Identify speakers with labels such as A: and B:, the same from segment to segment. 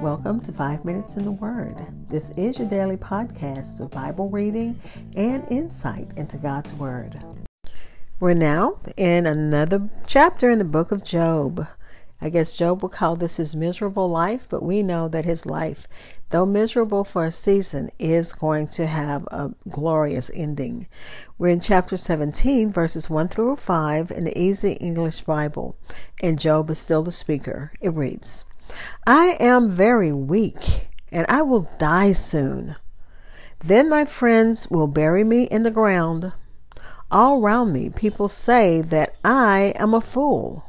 A: Welcome to Five Minutes in the Word. This is your daily podcast of Bible reading and insight into God's Word. We're now in another chapter in the book of Job. I guess Job will call this his miserable life, but we know that his life, though miserable for a season, is going to have a glorious ending. We're in chapter 17, verses 1 through 5 in the Easy English Bible, and Job is still the speaker. It reads, I am very weak, and I will die soon. Then my friends will bury me in the ground. All round me, people say that I am a fool.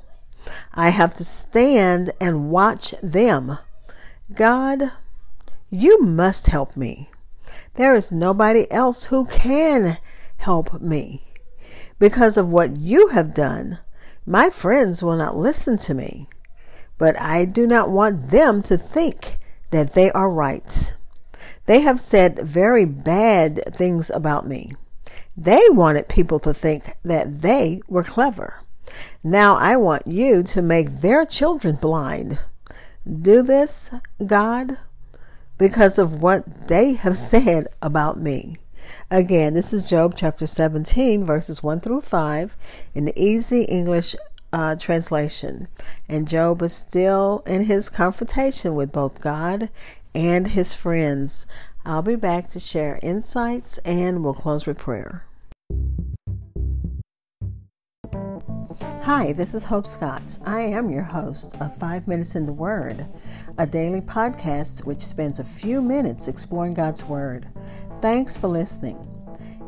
A: I have to stand and watch them. God, you must help me. There is nobody else who can help me. Because of what you have done, my friends will not listen to me. But I do not want them to think that they are right. They have said very bad things about me. They wanted people to think that they were clever. Now I want you to make their children blind. Do this, God, because of what they have said about me. Again, this is Job chapter 17, verses 1 through 5 in the Easy English uh, translation. And Job is still in his confrontation with both God and his friends. I'll be back to share insights and we'll close with prayer. Hi, this is Hope Scott. I am your host of Five Minutes in the Word, a daily podcast which spends a few minutes exploring God's Word. Thanks for listening.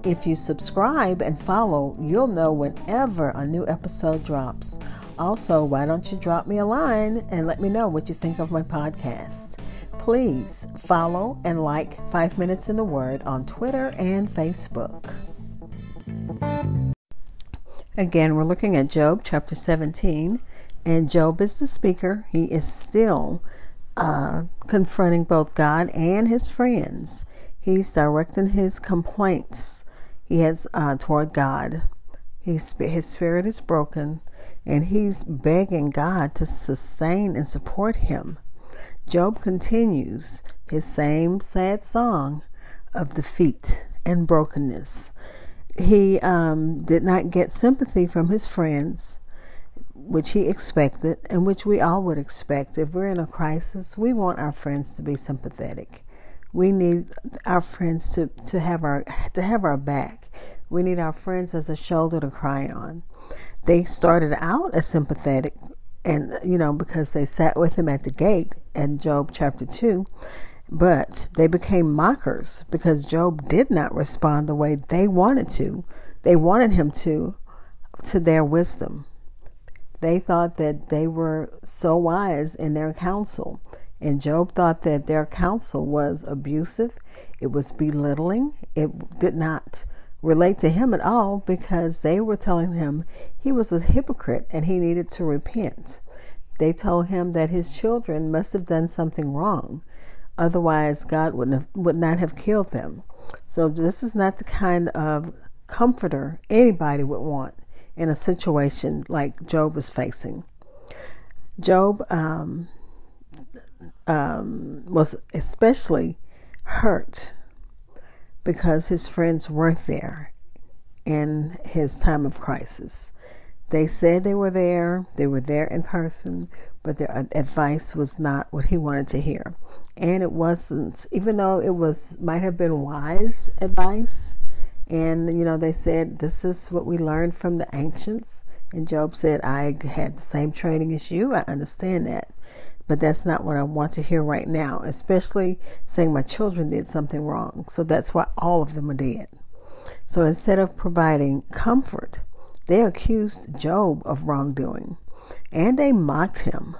A: If you subscribe and follow, you'll know whenever a new episode drops. Also, why don't you drop me a line and let me know what you think of my podcast? Please follow and like Five Minutes in the Word on Twitter and Facebook. Again, we're looking at Job chapter 17, and Job is the speaker. He is still uh, confronting both God and his friends. He's directing his complaints he has uh, toward God. He's, his spirit is broken, and he's begging God to sustain and support him. Job continues his same sad song of defeat and brokenness he um, did not get sympathy from his friends, which he expected, and which we all would expect. If we're in a crisis, we want our friends to be sympathetic. We need our friends to, to have our to have our back. We need our friends as a shoulder to cry on. They started out as sympathetic, and you know because they sat with him at the gate in Job chapter two, but they became mockers because Job did not respond the way they wanted to. They wanted him to, to their wisdom. They thought that they were so wise in their counsel. And Job thought that their counsel was abusive, it was belittling, it did not relate to him at all because they were telling him he was a hypocrite and he needed to repent. They told him that his children must have done something wrong. Otherwise, God would have, would not have killed them. So this is not the kind of comforter anybody would want in a situation like Job was facing. Job um, um, was especially hurt because his friends weren't there in his time of crisis. They said they were there, they were there in person, but their advice was not what he wanted to hear. And it wasn't, even though it was, might have been wise advice. And, you know, they said, this is what we learned from the ancients. And Job said, I had the same training as you. I understand that. But that's not what I want to hear right now, especially saying my children did something wrong. So that's why all of them are dead. So instead of providing comfort, they accused Job of wrongdoing and they mocked him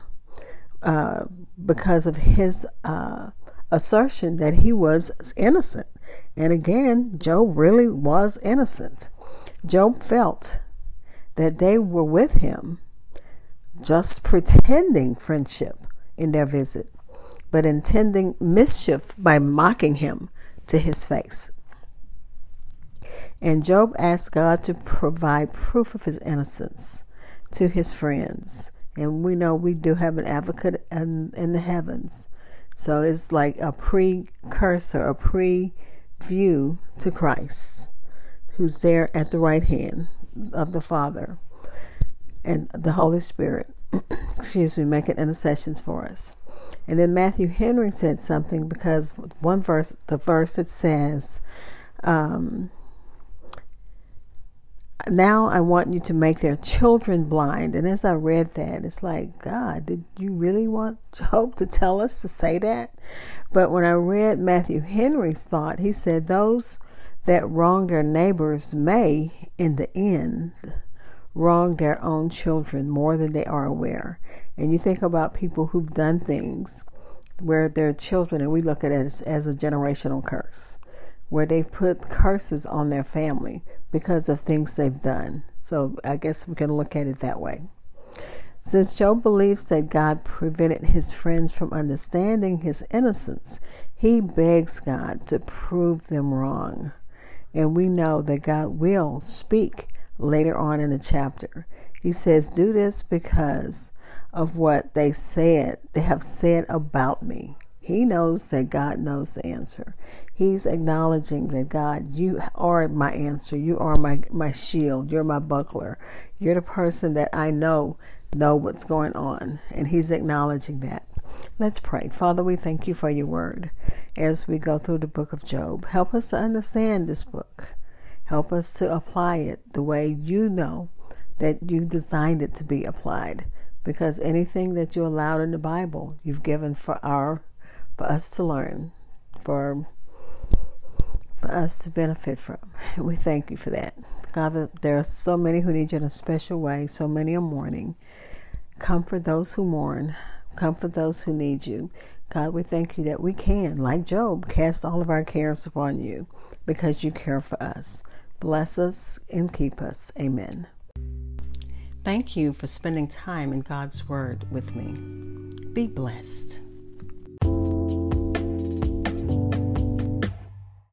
A: uh, because of his uh, assertion that he was innocent. And again, Job really was innocent. Job felt that they were with him just pretending friendship in their visit, but intending mischief by mocking him to his face. And Job asked God to provide proof of his innocence to his friends. And we know we do have an advocate in, in the heavens So it's like a precursor, a preview to Christ, who's there at the right hand of the Father and the Holy Spirit, excuse me, making intercessions for us. And then Matthew Henry said something because one verse, the verse that says, um, now I want you to make their children blind. And as I read that, it's like, God, did you really want Job to tell us to say that? But when I read Matthew Henry's thought, he said, those that wrong their neighbors may, in the end, wrong their own children more than they are aware. And you think about people who've done things where their children, and we look at it as, as a generational curse, where they've put curses on their family because of things they've done. So I guess we can look at it that way. Since Job believes that God prevented his friends from understanding his innocence, he begs God to prove them wrong. And we know that God will speak later on in the chapter. He says, Do this because of what they said, they have said about me. He knows that God knows the answer. He's acknowledging that God, you are my answer. You are my, my shield. You're my buckler. You're the person that I know know what's going on. And he's acknowledging that. Let's pray. Father, we thank you for your word as we go through the book of Job. Help us to understand this book. Help us to apply it the way you know that you designed it to be applied. Because anything that you allowed in the Bible, you've given for our for us to learn, for for us to benefit from. We thank you for that. God, there are so many who need you in a special way, so many are mourning. Comfort those who mourn, comfort those who need you. God, we thank you that we can, like Job, cast all of our cares upon you because you care for us. Bless us and keep us. Amen. Thank you for spending time in God's Word with me. Be blessed.